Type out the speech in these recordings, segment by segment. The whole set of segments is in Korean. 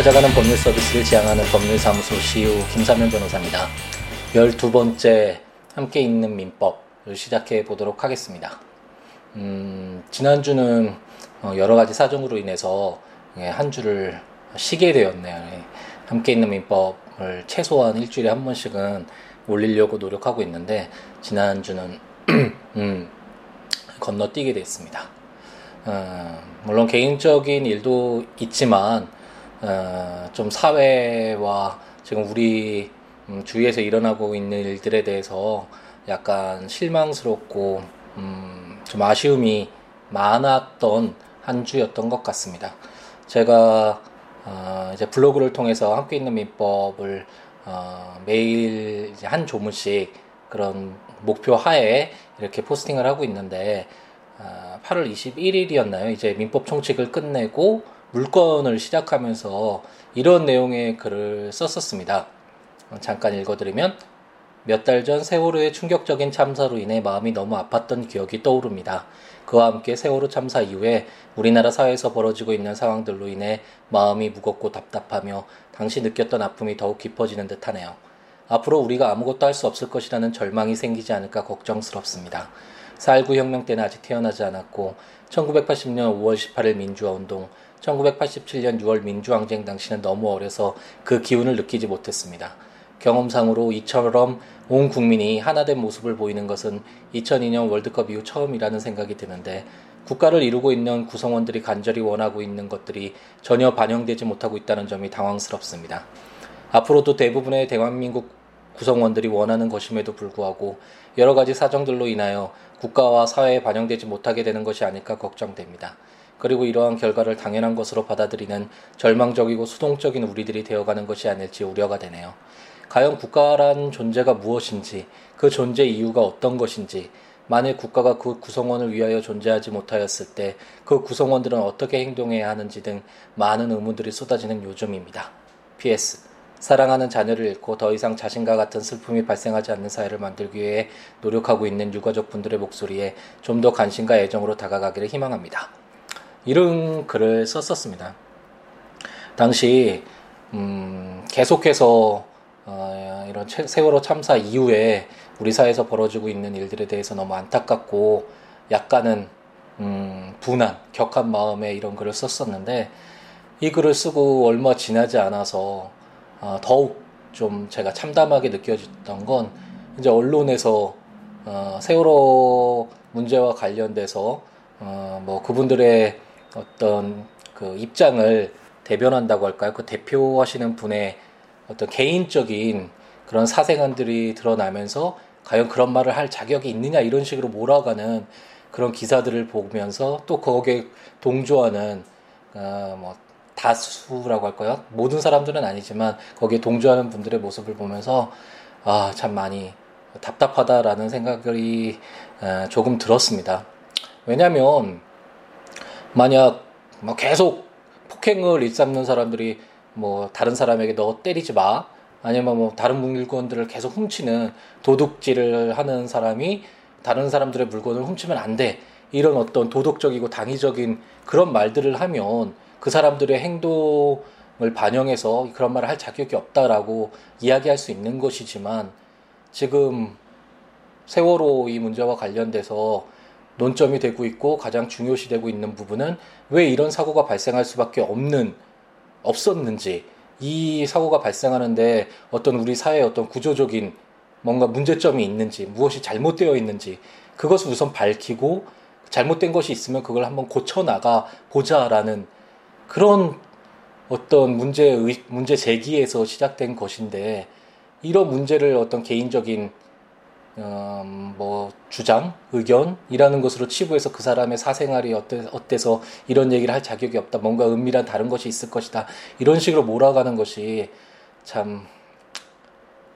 찾아가는 법률 서비스를 지향하는 법률사무소 시우 김사면 변호사입니다. 12번째 함께 있는 민법을 시작해 보도록 하겠습니다. 음, 지난주는 어, 여러 가지 사정으로 인해서 예, 한 주를 쉬게 되었네요. 예, 함께 있는 민법을 최소한 일주일에 한 번씩은 올리려고 노력하고 있는데 지난주는 음, 건너뛰게 됐습니다. 어, 물론 개인적인 일도 있지만 어, 좀 사회와 지금 우리 음, 주위에서 일어나고 있는 일들에 대해서 약간 실망스럽고 음, 좀 아쉬움이 많았던 한 주였던 것 같습니다. 제가 어, 이제 블로그를 통해서 함께 있는 민법을 어, 매일 한 조문씩 그런 목표 하에 이렇게 포스팅을 하고 있는데 어, 8월 21일이었나요? 이제 민법 총칙을 끝내고 물건을 시작하면서 이런 내용의 글을 썼었습니다. 잠깐 읽어드리면 몇 달 전 세월호의 충격적인 참사로 인해 마음이 너무 아팠던 기억이 떠오릅니다. 그와 함께 세월호 참사 이후에 우리나라 사회에서 벌어지고 있는 상황들로 인해 마음이 무겁고 답답하며 당시 느꼈던 아픔이 더욱 깊어지는 듯 하네요. 앞으로 우리가 아무것도 할 수 없을 것이라는 절망이 생기지 않을까 걱정스럽습니다. 4.19 혁명 때는 아직 태어나지 않았고 1980년 5월 18일 민주화 운동, 1987년 6월 민주항쟁 당시는 너무 어려서 그 기운을 느끼지 못했습니다. 경험상으로 이처럼 온 국민이 하나된 모습을 보이는 것은 2002년 월드컵 이후 처음이라는 생각이 드는데 국가를 이루고 있는 구성원들이 간절히 원하고 있는 것들이 전혀 반영되지 못하고 있다는 점이 당황스럽습니다. 앞으로도 대부분의 대한민국 구성원들이 원하는 것임에도 불구하고 여러 가지 사정들로 인하여 국가와 사회에 반영되지 못하게 되는 것이 아닐까 걱정됩니다. 그리고 이러한 결과를 당연한 것으로 받아들이는 절망적이고 수동적인 우리들이 되어가는 것이 아닐지 우려가 되네요. 과연 국가란 존재가 무엇인지, 그 존재 이유가 어떤 것인지, 만일 국가가 그 구성원을 위하여 존재하지 못하였을 때 그 구성원들은 어떻게 행동해야 하는지 등 많은 의문들이 쏟아지는 요즘입니다. PS. 사랑하는 자녀를 잃고 더 이상 자신과 같은 슬픔이 발생하지 않는 사회를 만들기 위해 노력하고 있는 유가족 분들의 목소리에 좀 더 관심과 애정으로 다가가기를 희망합니다. 이런 글을 썼었습니다. 당시 음, 계속해서 어, 이런 세월호 참사 이후에 우리 사회에서 벌어지고 있는 일들에 대해서 너무 안타깝고 약간은 음, 분한, 격한 마음에 이런 글을 썼었는데 이 글을 쓰고 얼마 지나지 않아서 어, 더욱 좀 제가 참담하게 느껴졌던 건 이제 언론에서 어, 세월호 문제와 관련돼서 어, 뭐 그분들의 어떤 그 입장을 대변한다고 할까요? 그 대표하시는 분의 어떤 개인적인 그런 사생활들이 드러나면서 과연 그런 말을 할 자격이 있느냐 이런 식으로 몰아가는 그런 기사들을 보면서 또 거기에 동조하는 어, 뭐 다수라고 할까요? 모든 사람들은 아니지만 거기에 동조하는 분들의 모습을 보면서 아 참 많이 답답하다라는 생각이 어, 조금 들었습니다. 왜냐하면 만약 뭐 계속 폭행을 일삼는 사람들이 뭐 다른 사람에게 너 때리지 마 아니면 뭐 다른 물건들을 계속 훔치는 도둑질을 하는 사람이 다른 사람들의 물건을 훔치면 안 돼. 이런 어떤 도덕적이고 당위적인 그런 말들을 하면 그 사람들의 행동을 반영해서 그런 말을 할 자격이 없다라고 이야기할 수 있는 것이지만 지금 세월호 이 문제와 관련돼서 논점이 되고 있고 가장 중요시되고 있는 부분은 왜 이런 사고가 발생할 수밖에 없는 없었는지 이 사고가 발생하는데 어떤 우리 사회의 어떤 구조적인 뭔가 문제점이 있는지 무엇이 잘못되어 있는지 그것을 우선 밝히고 잘못된 것이 있으면 그걸 한번 고쳐 나가 보자라는 그런 어떤 문제 문제 제기에서 시작된 것인데 이런 문제를 어떤 개인적인 음, 뭐 주장, 의견이라는 것으로 치부해서 그 사람의 사생활이 어때, 어때서 이런 얘기를 할 자격이 없다. 뭔가 은밀한 다른 것이 있을 것이다. 이런 식으로 몰아가는 것이 참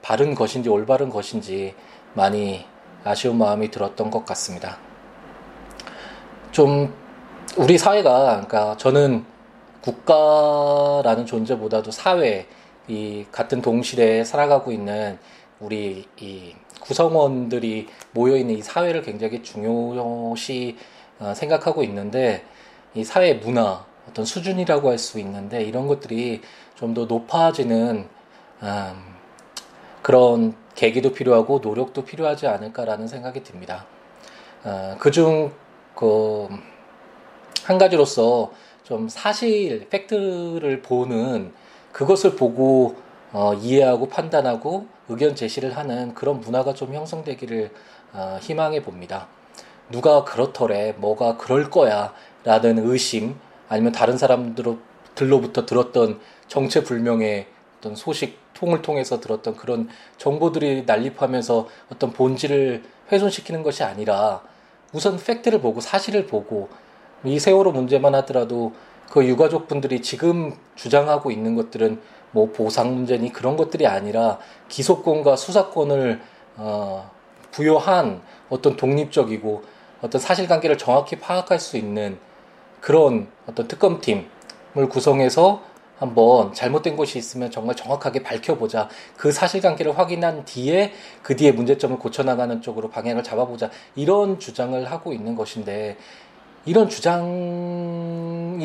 바른 것인지 올바른 것인지 많이 아쉬운 마음이 들었던 것 같습니다. 좀 우리 사회가 그러니까 저는 국가라는 존재보다도 사회 이 같은 동실에 살아가고 있는 우리 이 구성원들이 모여 있는 이 사회를 굉장히 중요시 어, 생각하고 있는데 이 사회 문화 어떤 수준이라고 할 수 있는데 이런 것들이 좀 더 높아지는 음, 그런 계기도 필요하고 노력도 필요하지 않을까라는 생각이 듭니다. 어, 그중 그 한 가지로서 좀 사실 팩트를 보는 그것을 보고 어, 이해하고 판단하고 의견 제시를 하는 그런 문화가 좀 형성되기를 어, 희망해 봅니다. 누가 그렇더래, 뭐가 그럴 거야, 라는 의심, 아니면 다른 사람들로부터 들었던 정체불명의 어떤 소식, 통을 통해서 들었던 그런 정보들이 난립하면서 어떤 본질을 훼손시키는 것이 아니라 우선 팩트를 보고 사실을 보고 이 세월호 문제만 하더라도 그 유가족 분들이 지금 주장하고 있는 것들은 뭐 보상 문제니 그런 것들이 아니라 기소권과 수사권을 어, 부여한 어떤 독립적이고 어떤 사실관계를 정확히 파악할 수 있는 그런 어떤 특검팀을 구성해서 한번 잘못된 것이 있으면 정말 정확하게 밝혀보자. 그 사실관계를 확인한 뒤에 그 뒤에 문제점을 고쳐나가는 쪽으로 방향을 잡아보자. 이런 주장을 하고 있는 것인데 이런 주장을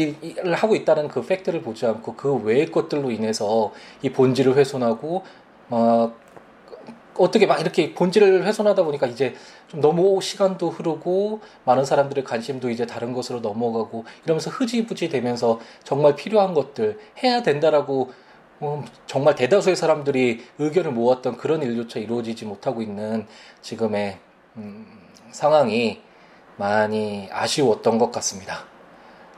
하고 있다는 그 팩트를 보지 않고 그 외의 것들로 인해서 이 본질을 훼손하고 어, 어떻게 막 이렇게 본질을 훼손하다 보니까 이제 좀 너무 시간도 흐르고 많은 사람들의 관심도 이제 다른 것으로 넘어가고 이러면서 흐지부지 되면서 정말 필요한 것들 해야 된다라고 음, 정말 대다수의 사람들이 의견을 모았던 그런 일조차 이루어지지 못하고 있는 지금의 음, 상황이 많이 아쉬웠던 것 같습니다.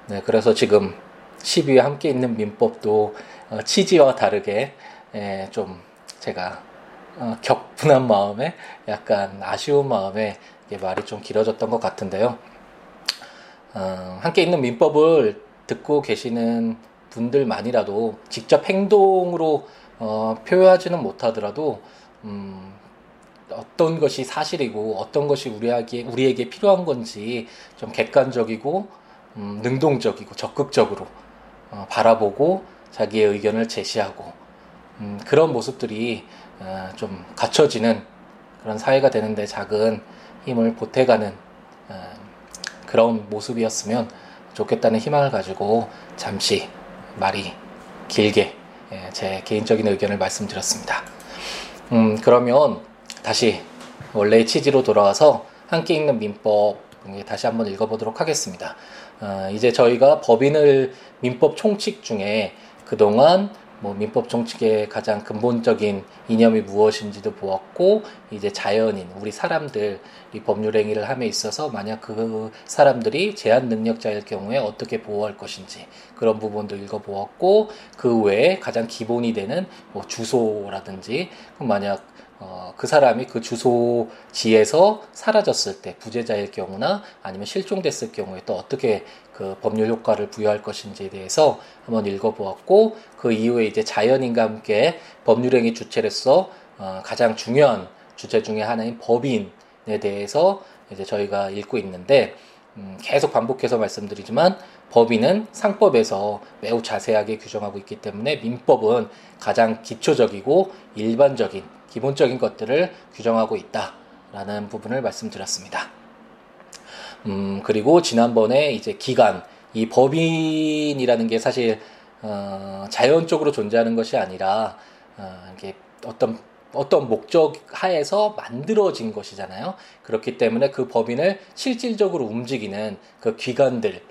네, 그래서 지금 10위에 함께 있는 민법도 어, 취지와 다르게 에, 좀 제가 어, 격분한 마음에 약간 아쉬운 마음에 말이 좀 길어졌던 것 같은데요. 어, 함께 있는 민법을 듣고 계시는 분들만이라도 직접 행동으로 어, 표현하지는 못하더라도 음, 어떤 것이 사실이고 어떤 것이 우리에게 우리에게 필요한 건지 좀 객관적이고 음, 능동적이고 적극적으로 어, 바라보고 자기의 의견을 제시하고 음, 그런 모습들이 어, 좀 갖춰지는 그런 사회가 되는데 작은 힘을 보태가는 어, 그런 모습이었으면 좋겠다는 희망을 가지고 잠시 말이 길게 예, 제 개인적인 의견을 말씀드렸습니다. 음, 그러면 다시 원래의 취지로 돌아와서 함께 읽는 민법 다시 한번 읽어보도록 하겠습니다. 어, 이제 저희가 법인을 민법 총칙 중에 그동안 뭐 민법 총칙의 가장 근본적인 이념이 무엇인지도 보았고 이제 자연인 우리 사람들 이 법률 행위를 함에 있어서 만약 그 사람들이 제한 능력자일 경우에 어떻게 보호할 것인지 그런 부분도 읽어보았고 그 외에 가장 기본이 되는 뭐 주소라든지 만약 어, 그 사람이 그 주소지에서 사라졌을 때 부재자일 경우나 아니면 실종됐을 경우에 또 어떻게 그 법률 효과를 부여할 것인지에 대해서 한번 읽어보았고 그 이후에 이제 자연인과 함께 법률행위 주체로서 어, 가장 중요한 주체 중의 하나인 법인에 대해서 이제 저희가 읽고 있는데 음, 계속 반복해서 말씀드리지만 법인은 상법에서 매우 자세하게 규정하고 있기 때문에 민법은 가장 기초적이고 일반적인 기본적인 것들을 규정하고 있다라는 부분을 말씀드렸습니다. 음, 그리고 지난번에 이제 기간, 이 법인이라는 게 사실 어, 자연적으로 존재하는 것이 아니라 어, 이게 어떤 어떤 목적 하에서 만들어진 것이잖아요. 그렇기 때문에 그 법인을 실질적으로 움직이는 그 기관들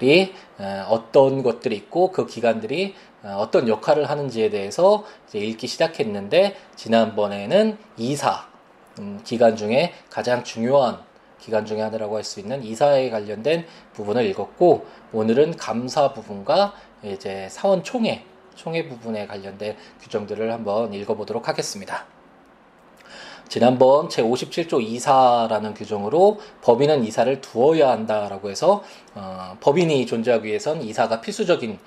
이 어, 어떤 것들이 있고 그 기관들이 어, 어떤 역할을 하는지에 대해서 읽기 시작했는데 지난번에는 이사 음, 기간 중에 가장 중요한 기간 중에 하나라고 할 수 있는 이사에 관련된 부분을 읽었고 오늘은 감사 부분과 이제 사원 총회 총회 부분에 관련된 규정들을 한번 읽어보도록 하겠습니다. 지난번 제57조 이사라는 규정으로 법인은 이사를 두어야 한다라고 해서 어, 법인이 존재하기 위해선 이사가 필수적인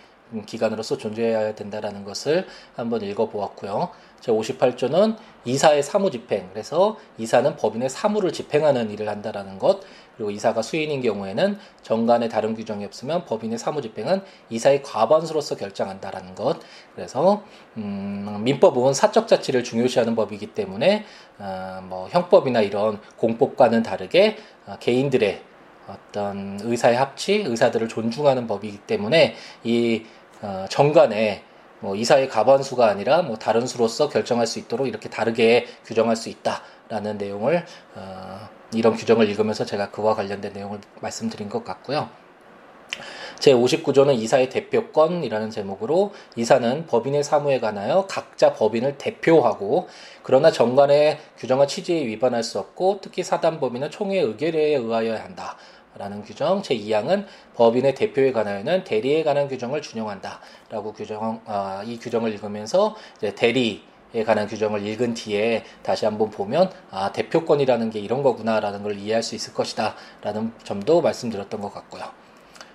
기관으로서 존재해야 된다라는 것을 한번 읽어보았고요. 제 58조는 이사의 사무 집행, 그래서 이사는 법인의 사무를 집행하는 일을 한다라는 것, 그리고 이사가 수인인 경우에는 정관에 다른 규정이 없으면 법인의 사무 집행은 이사의 과반수로서 결정한다라는 것. 그래서 음, 민법은 사적 자치를 중요시하는 법이기 때문에 어, 뭐 형법이나 이런 공법과는 다르게 어, 개인들의 어떤 의사의 합치, 의사들을 존중하는 법이기 때문에 이 어, 정관에 뭐 이사의 가반수가 아니라 뭐 다른 수로서 결정할 수 있도록 이렇게 다르게 규정할 수 있다라는 내용을 어, 이런 규정을 읽으면서 제가 그와 관련된 내용을 말씀드린 것 같고요. 제 59조는 이사의 대표권이라는 제목으로 이사는 법인의 사무에 관하여 각자 법인을 대표하고 그러나 정관의 규정과 취지에 위반할 수 없고 특히 사단 법인은 총회 의결에 의하여야 한다. 라는 규정 제2항은 법인의 대표에 관하여는 대리에 관한 규정을 준용한다. 라고 규정, 아, 이 규정을 읽으면서 이제 대리, 에 관한 규정을 읽은 뒤에 다시 한번 보면 아 대표권이라는 게 이런 거구나라는 걸 이해할 수 있을 것이다라는 점도 말씀드렸던 것 같고요.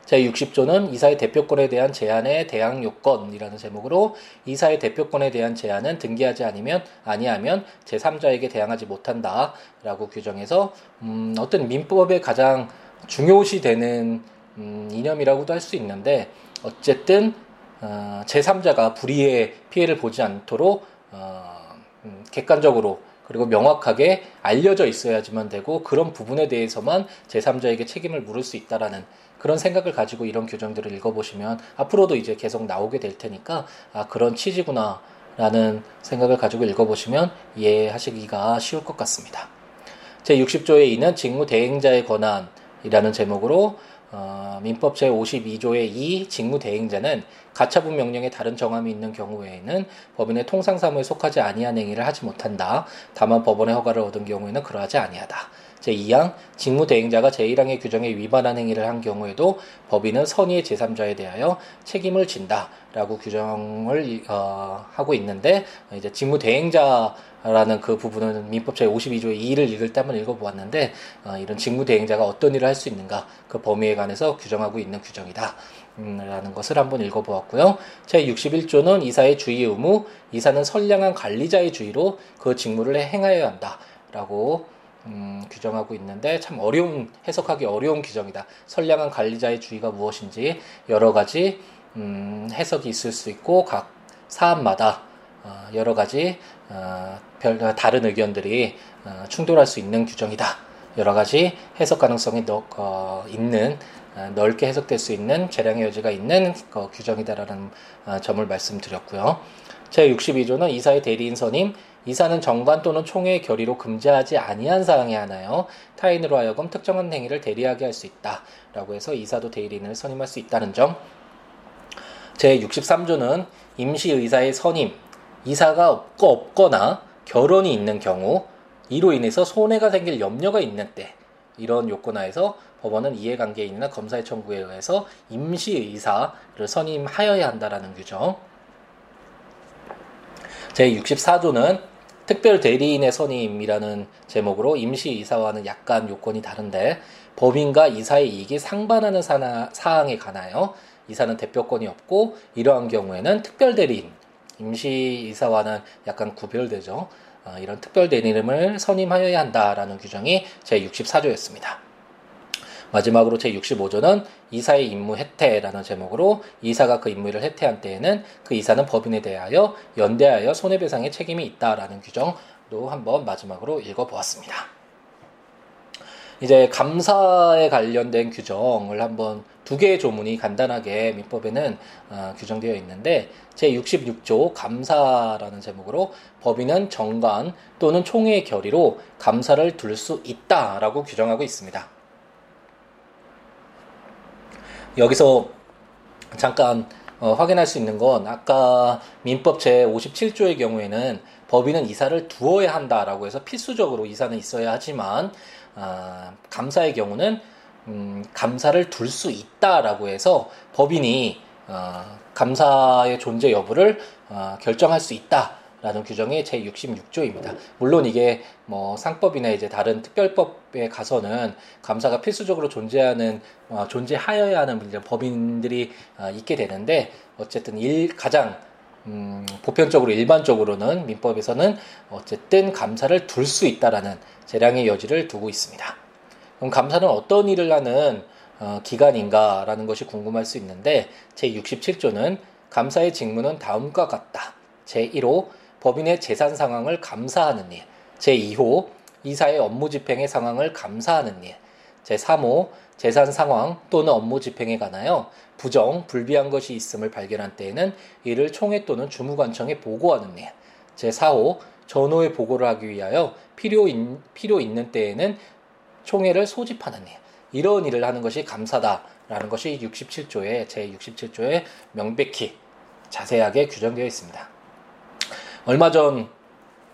제60조는 이사의 대표권에 대한 제한의 대항 요건이라는 제목으로 이사의 대표권에 대한 제한은 등기하지 아니면 아니하면 제3자에게 대항하지 못한다라고 규정해서 음, 어떤 민법의 가장 중요시 되는 음, 이념이라고도 할 수 있는데 어쨌든 어, 제3자가 불의의 피해를 보지 않도록 어, 음, 객관적으로 그리고 명확하게 알려져 있어야지만 되고 그런 부분에 대해서만 제3자에게 책임을 물을 수 있다라는 그런 생각을 가지고 이런 규정들을 읽어보시면 앞으로도 이제 계속 나오게 될 테니까 아 그런 취지구나 라는 생각을 가지고 읽어보시면 이해하시기가 쉬울 것 같습니다. 제 60조에 있는 직무 대행자의 권한 이라는 제목으로 어, 민법 제52조의 2 직무대행자는 가처분 명령에 다른 정함이 있는 경우에는 법인의 통상사무에 속하지 아니한 행위를 하지 못한다. 다만 법원의 허가를 얻은 경우에는 그러하지 아니하다. 제2항 직무대행자가 제1항의 규정에 위반한 행위를 한 경우에도 법인은 선의의 제3자에 대하여 책임을 진다. 라고 규정을 어, 하고 있는데 이제 직무대행자 라는 그 부분은 민법 제52조의 2를 읽을 때 한번 읽어보았는데 어, 이런 직무 대행자가 어떤 일을 할 수 있는가 그 범위에 관해서 규정하고 있는 규정이다. 음, 라는 것을 한번 읽어보았고요. 제61조는 이사의 주의 의무, 이사는 선량한 관리자의 주의로 그 직무를 행하여야 한다. 라고 음, 규정하고 있는데 참 어려운 해석하기 어려운 규정이다. 선량한 관리자의 주의가 무엇인지 여러 가지 음, 해석이 있을 수 있고 각 사안마다 어, 여러 가지 어, 별 다른 의견들이 어, 충돌할 수 있는 규정이다. 여러 가지 해석 가능성이 너, 어, 있는 어, 넓게 해석될 수 있는 재량의 여지가 있는 어, 규정이다라는 어, 점을 말씀드렸고요. 제 62조는 이사의 대리인 선임, 이사는 정관 또는 총회의 결의로 금지하지 아니한 사항에 하나요. 타인으로 하여금 특정한 행위를 대리하게 할 수 있다라고 해서 이사도 대리인을 선임할 수 있다는 점. 제 63조는 임시의사의 선임, 이사가 없고 없거나 결혼이 있는 경우, 이로 인해서 손해가 생길 염려가 있는 때, 이런 요건 하에서 법원은 이해관계인이나 검사의 청구에 의해서 임시의사를 선임하여야 한다라는 규정. 제 64조는 특별 대리인의 선임이라는 제목으로 임시이사와는 약간 요건이 다른데 법인과 이사의 이익이 상반하는 사항에 관하여 이사는 대표권이 없고 이러한 경우에는 특별 대리인 임시이사와는 약간 구별되죠. 어, 이런 특별 대리인을 선임하여야 한다라는 규정이 제 64조였습니다. 마지막으로 제 65조는 이사의 임무 해태라는 제목으로 이사가 그 임무를 해태한 때에는 그 이사는 법인에 대하여 연대하여 손해배상의 책임이 있다라는 규정도 한번 마지막으로 읽어보았습니다. 이제 감사에 관련된 규정을 한번 두 개의 조문이 간단하게 민법에는 어, 규정되어 있는데 제 66조 감사라는 제목으로 법인은 정관 또는 총회의 결의로 감사를 둘 수 있다라고 규정하고 있습니다. 여기서 잠깐 어, 확인할 수 있는 건 아까 민법 제 57조의 경우에는 법인은 이사를 두어야 한다라고 해서 필수적으로 이사는 있어야 하지만 어, 감사의 경우는 음, 감사를 둘 수 있다라고 해서 법인이 어, 감사의 존재 여부를 어, 결정할 수 있다. 라는 규정이 제 66조입니다. 물론 이게 뭐 상법이나 이제 다른 특별법에 가서는 감사가 필수적으로 존재하는 어, 존재하여야 하는 법인들이 어, 있게 되는데 어쨌든 일 가장 음, 보편적으로 일반적으로는 민법에서는 어쨌든 감사를 둘 수 있다라는 재량의 여지를 두고 있습니다. 그럼 감사는 어떤 일을 하는 어, 기관인가라는 것이 궁금할 수 있는데 제 67조는 감사의 직무는 다음과 같다. 제 1호 법인의 재산 상황을 감사하는 일. 제2호 이사의 업무 집행의 상황을 감사하는 일. 제3호 재산 상황 또는 업무 집행에 관하여 부정, 불비한 것이 있음을 발견한 때에는 이를 총회 또는 주무관청에 보고하는 일. 제4호 전후에 보고를 하기 위하여 필요, 인, 필요 있는 때에는 총회를 소집하는 일. 이런 일을 하는 것이 감사다라는 것이 67조에 제67조에 명백히 자세하게 규정되어 있습니다. 얼마 전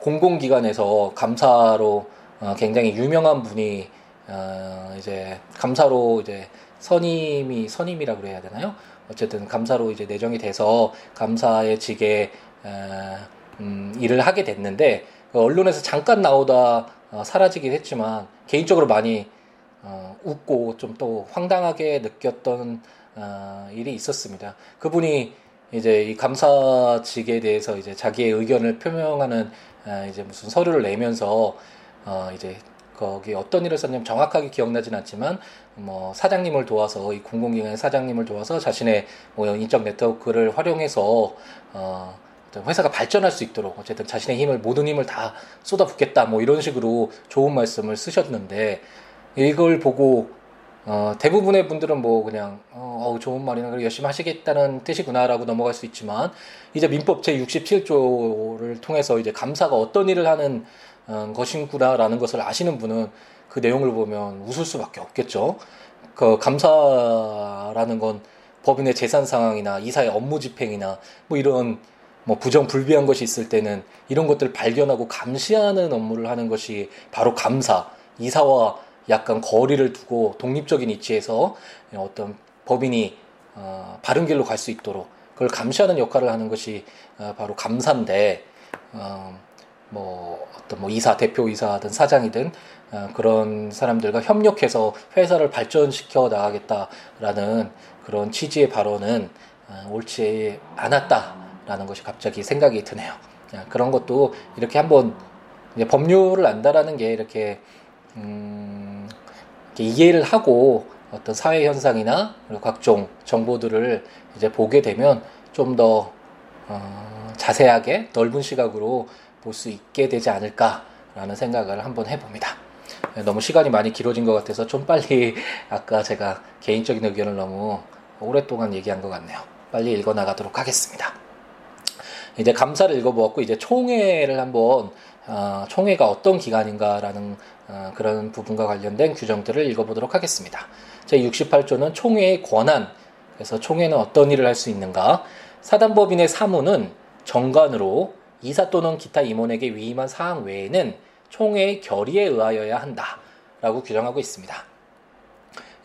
공공기관에서 감사로 어, 굉장히 유명한 분이 어, 이제 감사로 이제 선임이 선임이라 그래야 되나요? 어쨌든 감사로 이제 내정이 돼서 감사의 직에 에, 음, 일을 하게 됐는데 그 언론에서 잠깐 나오다 어, 사라지긴 했지만 개인적으로 많이 어, 웃고 좀 또 황당하게 느꼈던 어, 일이 있었습니다. 그분이 이제 이 감사직에 대해서 이제 자기의 의견을 표명하는 어, 이제 무슨 서류를 내면서 어, 이제 거기 어떤 일을 썼냐면 정확하게 기억나진 않지만 뭐 사장님을 도와서 이 공공기관의 사장님을 도와서 자신의 뭐 인적 네트워크를 활용해서 어 회사가 발전할 수 있도록 어쨌든 자신의 힘을 모든 힘을 다 쏟아붓겠다 뭐 이런 식으로 좋은 말씀을 쓰셨는데 이걸 보고 어, 대부분의 분들은 뭐 그냥 어, 좋은 말이나 그래 열심히 하시겠다는 뜻이구나라고 넘어갈 수 있지만 이제 민법 제 67조를 통해서 이제 감사가 어떤 일을 하는 어, 것인구나라는 것을 아시는 분은 그 내용을 보면 웃을 수밖에 없겠죠. 그 감사라는 건 법인의 재산 상황이나 이사의 업무 집행이나 뭐 이런 뭐 부정 불비한 것이 있을 때는 이런 것들을 발견하고 감시하는 업무를 하는 것이 바로 감사 이사와 약간 거리를 두고 독립적인 위치에서 어떤 법인이 어, 바른 길로 갈 수 있도록 그걸 감시하는 역할을 하는 것이 어, 바로 감사인데 어, 뭐 어떤 뭐 이사 대표 이사든 사장이든 어, 그런 사람들과 협력해서 회사를 발전시켜 나가겠다라는 그런 취지의 발언은 어, 옳지 않았다라는 것이 갑자기 생각이 드네요. 어, 그런 것도 이렇게 한번 법률을 안다라는 게 이렇게 음, 이렇게 이해를 하고 어떤 사회 현상이나 각종 정보들을 이제 보게 되면 좀더 어, 자세하게 넓은 시각으로 볼 수 있게 되지 않을까라는 생각을 한번 해봅니다. 너무 시간이 많이 길어진 것 같아서 좀 빨리 아까 제가 개인적인 의견을 너무 오랫동안 얘기한 것 같네요. 빨리 읽어 나가도록 하겠습니다. 이제 감사를 읽어보았고 이제 총회를 한번 어, 총회가 어떤 기관인가라는 어, 그런 부분과 관련된 규정들을 읽어보도록 하겠습니다. 제 68조는 총회의 권한, 그래서 총회는 어떤 일을 할 수 있는가? 사단법인의 사무는 정관으로 이사 또는 기타 임원에게 위임한 사항 외에는 총회의 결의에 의하여야 한다라고 규정하고 있습니다.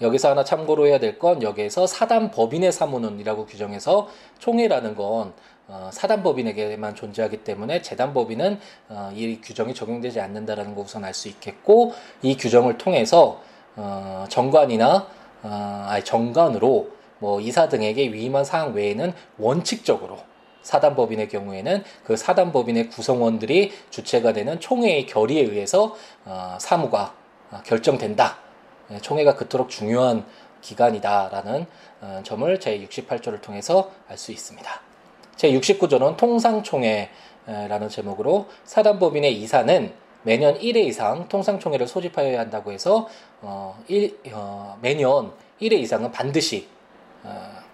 여기서 하나 참고로 해야 될 건 여기에서 사단 법인의 사무는이라고 규정해서 총회라는 건 어, 사단 법인에게만 존재하기 때문에 재단 법인은 어, 이 규정이 적용되지 않는다라는 거 우선 알 수 있겠고 이 규정을 통해서 어, 정관이나 어, 아니 정관으로 뭐 이사 등에게 위임한 사항 외에는 원칙적으로 사단법인의 경우에는 그 사단법인의 구성원들이 주체가 되는 총회의 결의에 의해서 어, 사무가 어, 결정된다. 네, 총회가 그토록 중요한 기관이다라는 어, 점을 제68조를 통해서 알 수 있습니다. 제69조는 통상총회라는 제목으로 사단법인의 이사는 매년 1회 이상 통상총회를 소집하여야 한다고 해서 어, 1, 어, 매년 1회 이상은 반드시 어,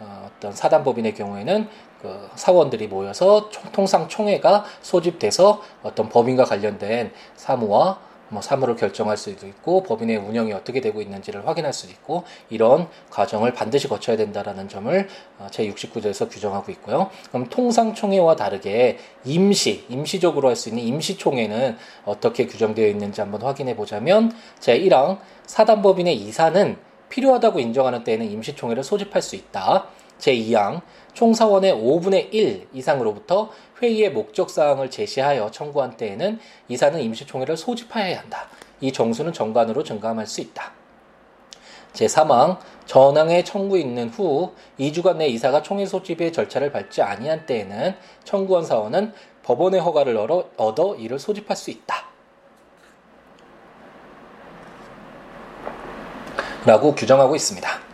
어, 어떤 사단법인의 경우에는 그 사원들이 모여서 통상 총회가 소집돼서 어떤 법인과 관련된 사무와 뭐 사무를 결정할 수도 있고 법인의 운영이 어떻게 되고 있는지를 확인할 수도 있고 이런 과정을 반드시 거쳐야 된다라는 점을 어, 제69조에서 규정하고 있고요. 그럼 통상총회와 다르게 임시 임시적으로 할 수 있는 임시총회는 어떻게 규정되어 있는지 한번 확인해 보자면 제1항 사단법인의 이사는 필요하다고 인정하는 때에는 임시총회를 소집할 수 있다. 제2항 총사원의 5분의 1 이상으로부터 회의의 목적 사항을 제시하여 청구한 때에는 이사는 임시총회를 소집하여야 한다. 이 정수는 정관으로 증감할 수 있다. 제3항 전항의 청구 있는 후 2주간 내 이사가 총회 소집의 절차를 밟지 아니한 때에는 청구한 사원은 법원의 허가를 얻어 이를 소집할 수 있다. 라고 규정하고 있습니다.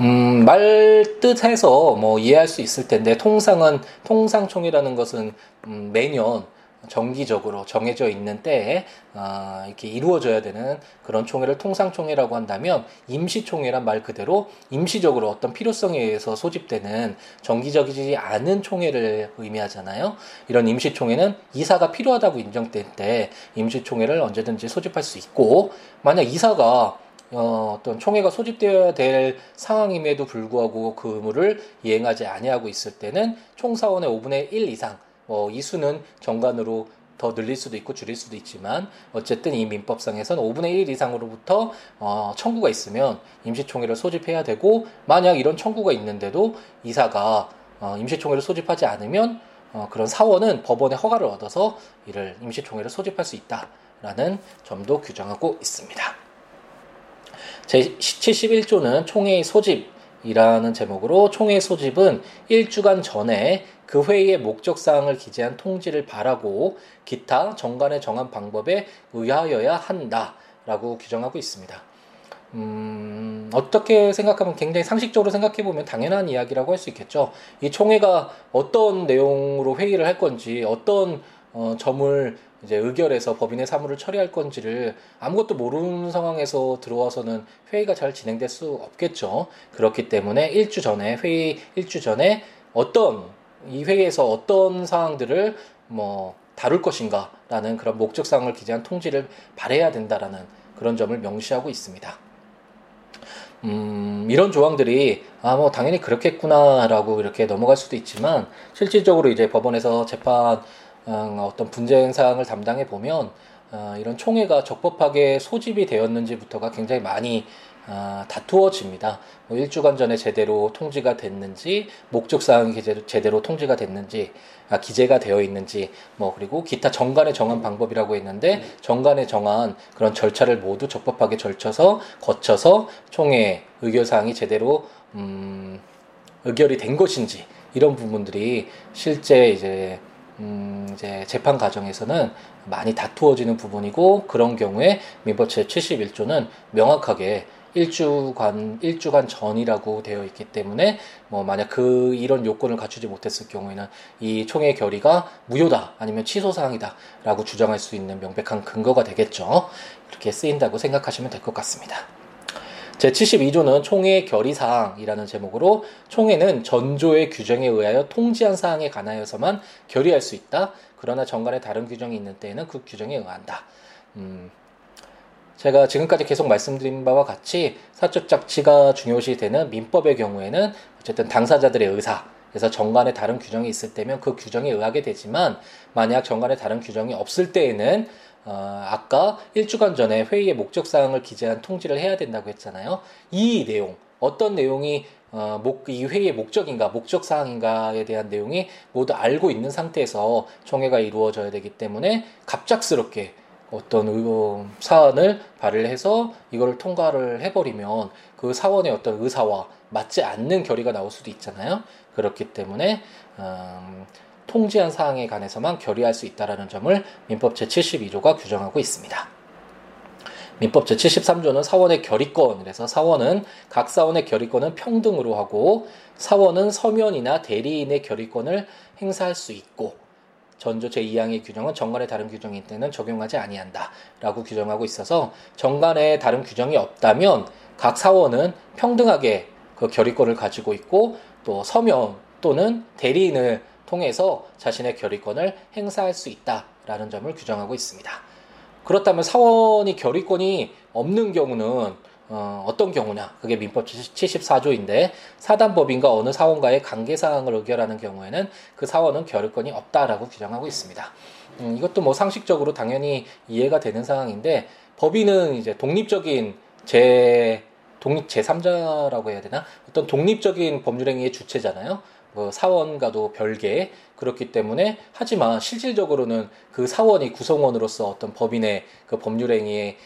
음, 말 뜻해서 뭐 이해할 수 있을 텐데 통상은 통상총이라는 것은 음, 매년 정기적으로 정해져 있는 때에 어, 이렇게 이루어져야 되는 그런 총회를 통상총회라고 한다면 임시총회란 말 그대로 임시적으로 어떤 필요성에 의해서 소집되는 정기적이지 않은 총회를 의미하잖아요. 이런 임시총회는 이사가 필요하다고 인정될 때 임시총회를 언제든지 소집할 수 있고 만약 이사가 어, 어떤 총회가 소집되어야 될 상황임에도 불구하고 그 의무를 이행하지 아니하고 있을 때는 총사원의 5분의 1 이상 어, 이 수는 정관으로 더 늘릴 수도 있고 줄일 수도 있지만 어쨌든 이 민법상에서는 5분의 1 이상으로부터 어, 청구가 있으면 임시총회를 소집해야 되고 만약 이런 청구가 있는데도 이사가 어, 임시총회를 소집하지 않으면 어, 그런 사원은 법원의 허가를 얻어서 이를 임시총회를 소집할 수 있다라는 점도 규정하고 있습니다. 제71조는 총회의 소집이라는 제목으로 총회 소집은 1주간 전에 그 회의의 목적 사항을 기재한 통지를 바라고 기타 정관에 정한 방법에 의하여야 한다라고 규정하고 있습니다. 음, 어떻게 생각하면 굉장히 상식적으로 생각해 보면 당연한 이야기라고 할 수 있겠죠. 이 총회가 어떤 내용으로 회의를 할 건지, 어떤 어, 점을 이제 의결해서 법인의 사무를 처리할 건지를 아무것도 모르는 상황에서 들어와서는 회의가 잘 진행될 수 없겠죠. 그렇기 때문에 일주 전에 회의 일주 전에 어떤 이 회의에서 어떤 사항들을 뭐 다룰 것인가라는 그런 목적 사항을 기재한 통지를 발해야 된다라는 그런 점을 명시하고 있습니다. 음, 이런 조항들이 아 뭐 당연히 그렇겠구나라고 이렇게 넘어갈 수도 있지만 실질적으로 이제 법원에서 재판 음, 어떤 분쟁 사항을 담당해 보면 어, 이런 총회가 적법하게 소집이 되었는지부터가 굉장히 많이 아, 다투어집니다. 뭐 일주간 전에 제대로 통지가 됐는지, 목적 사항이 제대로, 통지가 됐는지, 아, 기재가 되어 있는지, 뭐 그리고 기타 정관에 정한 방법이라고 했는데 정관에 정한 그런 절차를 모두 적법하게 절쳐서 거쳐서 총회 의결 사항이 제대로 음, 의결이 된 것인지 이런 부분들이 실제 이제 음, 이제 재판 과정에서는 많이 다투어지는 부분이고 그런 경우에 민법 제 71조는 명확하게 일주간 일주간 전이라고 되어 있기 때문에 뭐 만약 그 이런 요건을 갖추지 못했을 경우에는 이 총회 결의가 무효다 아니면 취소 사항이다라고 주장할 수 있는 명백한 근거가 되겠죠. 그렇게 쓰인다고 생각하시면 될 것 같습니다. 제72조는 총회 결의사항이라는 제목으로 총회는 전조의 규정에 의하여 통지한 사항에 관하여서만 결의할 수 있다. 그러나 정관에 다른 규정이 있는 때에는 그 규정에 의한다. 음, 제가 지금까지 계속 말씀드린 바와 같이 사적 작치가 중요시 되는 민법의 경우에는 어쨌든 당사자들의 의사, 그래서 정관에 다른 규정이 있을 때면 그 규정에 의하게 되지만 만약 정관에 다른 규정이 없을 때에는 어, 아까 일주간 전에 회의의 목적 사항을 기재한 통지를 해야 된다고 했잖아요. 이 내용 어떤 내용이 어, 목, 이 회의의 목적인가, 목적 사항인가에 대한 내용이 모두 알고 있는 상태에서 총회가 이루어져야 되기 때문에 갑작스럽게 어떤 의료 사안을 발의를 해서 이거를 통과를 해버리면 그 사원의 어떤 의사와 맞지 않는 결의가 나올 수도 있잖아요. 그렇기 때문에 음, 통지한 사항에 관해서만 결의할 수 있다라는 점을 민법 제72조가 규정하고 있습니다. 민법 제73조는 사원의 결의권, 그래서 사원은 각 사원의 결의권은 평등으로 하고 사원은 서면이나 대리인의 결의권을 행사할 수 있고 전조 제2항의 규정은 정관에 다른 규정이 때는 적용하지 아니한다라고 규정하고 있어서 정관에 다른 규정이 없다면 각 사원은 평등하게 그 결의권을 가지고 있고 또 서면 또는 대리인을 통해서 자신의 결의권을 행사할 수 있다라는 점을 규정하고 있습니다. 그렇다면 사원이 결의권이 없는 경우는 어, 어떤 경우냐? 그게 민법 74조인데 사단법인과 어느 사원과의 관계 사항을 의결하는 경우에는 그 사원은 결의권이 없다라고 규정하고 있습니다. 음, 이것도 뭐 상식적으로 당연히 이해가 되는 상황인데 법인은 이제 독립적인 제 독립 제3자라고 해야 되나? 어떤 독립적인 법률행위의 주체잖아요. 뭐 사원과도 별개 그렇기 때문에 하지만 실질적으로는 그 사원이 구성원으로서 어떤 법인의 그 법률행위에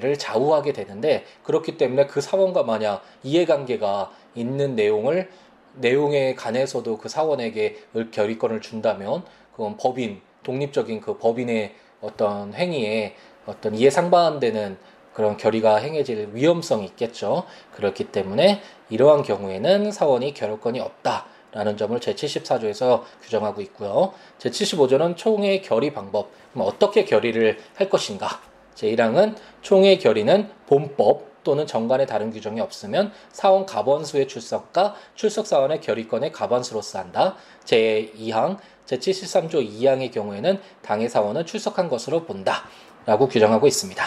를 좌우하게 되는데 그렇기 때문에 그 사원과 만약 이해관계가 있는 내용을 내용에 관해서도 그 사원에게 결의권을 준다면 그건 법인 독립적인 그 법인의 어떤 행위에 어떤 이해 상반되는 그런 결의가 행해질 위험성이 있겠죠. 그렇기 때문에 이러한 경우에는 사원이 결의권이 없다. 라는 점을 제74조에서 규정하고 있고요. 제75조는 총회 결의 방법, 어떻게 결의를 할 것인가. 제1항은 총회 결의는 본법 또는 정관의 다른 규정이 없으면 사원 가번수의 출석과 출석 사원의 결의권의 가번수로서 한다. 제2항 제73조 2항의 경우에는 당의 사원은 출석한 것으로 본다. 라고 규정하고 있습니다.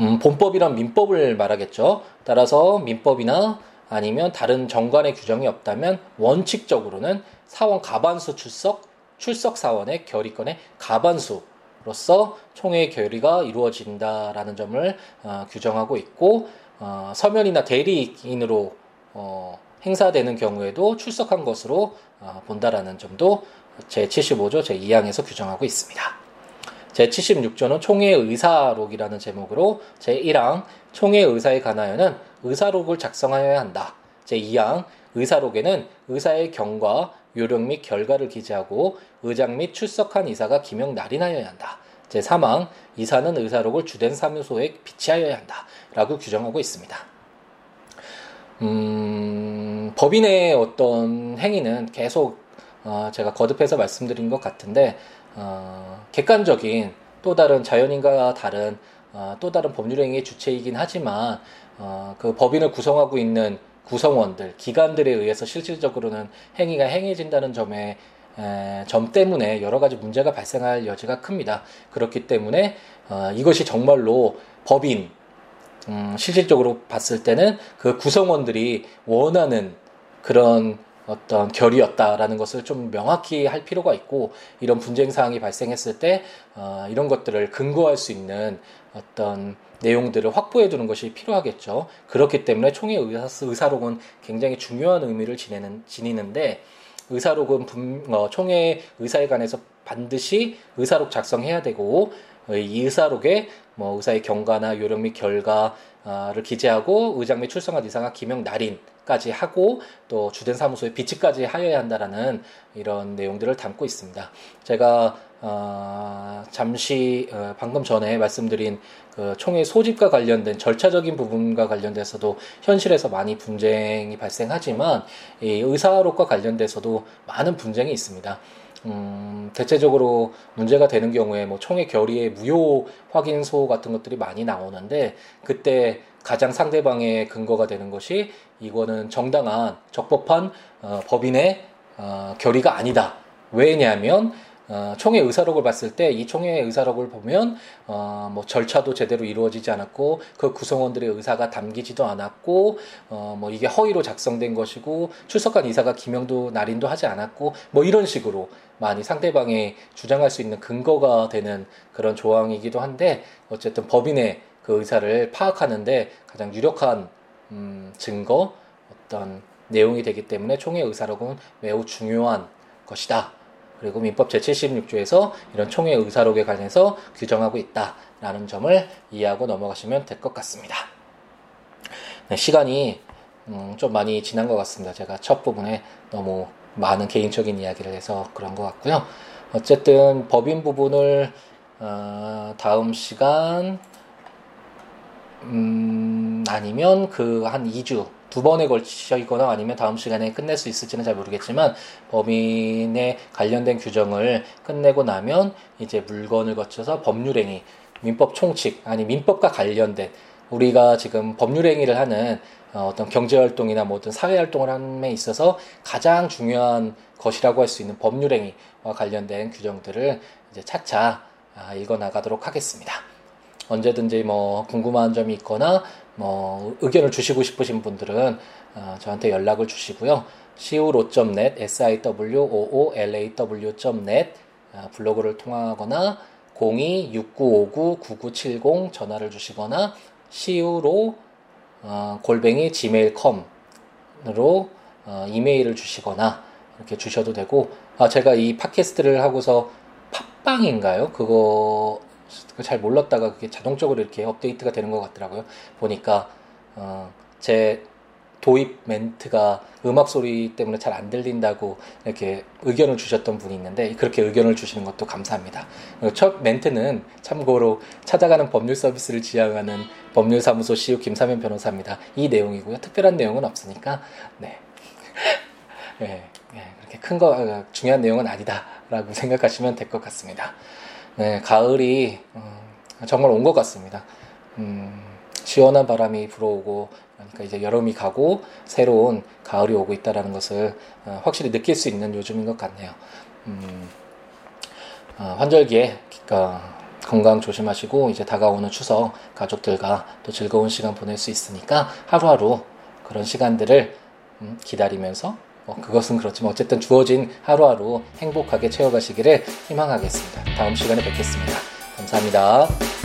음, 본법이란 민법을 말하겠죠. 따라서 민법이나 아니면 다른 정관의 규정이 없다면 원칙적으로는 사원 가반수 출석, 출석 사원의 결의권의 가반수로서 총회 결의가 이루어진다라는 점을 어, 규정하고 있고 어, 서면이나 대리인으로 어, 행사되는 경우에도 출석한 것으로 어, 본다라는 점도 제75조 제2항에서 규정하고 있습니다. 제76조는 총회 의사록이라는 제목으로 제1항 총회 의사에 관하여는 의사록을 작성하여야 한다. 제2항 의사록에는 의사의 경과, 요령 및 결과를 기재하고 의장 및 출석한 이사가 기명 날인하여야 한다. 제3항 이사는 의사록을 주된 사무소에 비치하여야 한다. 라고 규정하고 있습니다. 음, 법인의 어떤 행위는 계속 어, 제가 거듭해서 말씀드린 것 같은데 어, 객관적인 또 다른 자연인과 다른 어, 또 다른 법률 행위의 주체이긴 하지만 어, 그 법인을 구성하고 있는 구성원들, 기관들에 의해서 실질적으로는 행위가 행해진다는 점에 에, 점 때문에 여러 가지 문제가 발생할 여지가 큽니다. 그렇기 때문에 어, 이것이 정말로 법인 음, 실질적으로 봤을 때는 그 구성원들이 원하는 그런 어떤 결이었다라는 것을 좀 명확히 할 필요가 있고 이런 분쟁 사항이 발생했을 때 어, 이런 것들을 근거할 수 있는 어떤 내용들을 확보해 두는 것이 필요하겠죠. 그렇기 때문에 총회 의사, 의사 록은 굉장히 중요한 의미를 지내는, 지니는데 의사록은 분, 어, 총회 의사에 관해서 반드시 의사록 작성해야 되고 이 의사록에 뭐 의사의 경과나 요령 및 결과 를 기재하고 의장 및 출석한 이상한 기명 날인까지 하고 또 주된 사무소에 비치까지 하여야 한다라는 이런 내용들을 담고 있습니다. 제가 어, 잠시 어, 방금 전에 말씀드린 그 총회 소집과 관련된 절차적인 부분과 관련돼서도 현실에서 많이 분쟁이 발생하지만 이 의사록과 관련돼서도 많은 분쟁이 있습니다. 음, 대체적으로 문제가 되는 경우에 뭐 총회 결의의 무효 확인소 같은 것들이 많이 나오는데 그때 가장 상대방의 근거가 되는 것이 이거는 정당한 적법한 어, 법인의 어, 결의가 아니다. 왜냐하면 어, 총회 의사록을 봤을 때 이 총회 의사록을 보면 어, 뭐 절차도 제대로 이루어지지 않았고 그 구성원들의 의사가 담기지도 않았고 어, 뭐 이게 허위로 작성된 것이고 출석한 이사가 기명도 날인도 하지 않았고 뭐 이런 식으로 많이 상대방이 주장할 수 있는 근거가 되는 그런 조항이기도 한데 어쨌든 법인의 그 의사를 파악하는데 가장 유력한 음, 증거 어떤 내용이 되기 때문에 총회 의사록은 매우 중요한 것이다. 그리고 민법 제76조에서 이런 총회 의사록에 관해서 규정하고 있다라는 점을 이해하고 넘어가시면 될 것 같습니다. 네, 시간이 음, 좀 많이 지난 것 같습니다. 제가 첫 부분에 너무 많은 개인적인 이야기를 해서 그런 것 같고요. 어쨌든 법인 부분을 어, 다음 시간 음, 아니면 그 한 2주 두 번에 걸쳐 있거나 아니면 다음 시간에 끝낼 수 있을지는 잘 모르겠지만 법인에 관련된 규정을 끝내고 나면 이제 물건을 거쳐서 법률행위, 민법 총칙, 아니 민법과 관련된 우리가 지금 법률행위를 하는 어, 어떤 경제활동이나 뭐 어떤 사회활동을 함에 있어서 가장 중요한 것이라고 할 수 있는 법률행위와 관련된 규정들을 이제 차차 아, 읽어 나가도록 하겠습니다. 언제든지 뭐 궁금한 점이 있거나 뭐 의견을 주시고 싶으신 분들은 어, 저한테 연락을 주시고요. siwo.net, siwoolaw.net 어, 블로그를 통하거나 02-6959-9970 전화를 주시거나 siwo 어, 골뱅이 gmail.com으로 어, 이메일을 주시거나 이렇게 주셔도 되고 아 제가 이 팟캐스트를 하고서 팟빵인가요? 그거 잘 몰랐다가 그게 자동적으로 이렇게 업데이트가 되는 것 같더라고요. 보니까 어, 제 도입 멘트가 음악 소리 때문에 잘 안 들린다고 이렇게 의견을 주셨던 분이 있는데 그렇게 의견을 주시는 것도 감사합니다. 첫 멘트는 참고로 찾아가는 법률 서비스를 지향하는 법률사무소 CEO 김사면 변호사입니다. 이 내용이고요. 특별한 내용은 없으니까 네. 예, 예, 그렇게 큰 거, 중요한 내용은 아니다라고 생각하시면 될 것 같습니다. 네, 가을이 음, 정말 온 것 같습니다. 음, 시원한 바람이 불어오고 그러니까 이제 여름이 가고 새로운 가을이 오고 있다라는 것을 어, 확실히 느낄 수 있는 요즘인 것 같네요. 음, 어, 환절기에 어, 건강 조심하시고 이제 다가오는 추석 가족들과 또 즐거운 시간 보낼 수 있으니까 하루하루 그런 시간들을 음, 기다리면서 뭐 그것은 그렇지만 어쨌든 주어진 하루하루 행복하게 채워가시기를 희망하겠습니다. 다음 시간에 뵙겠습니다. 감사합니다.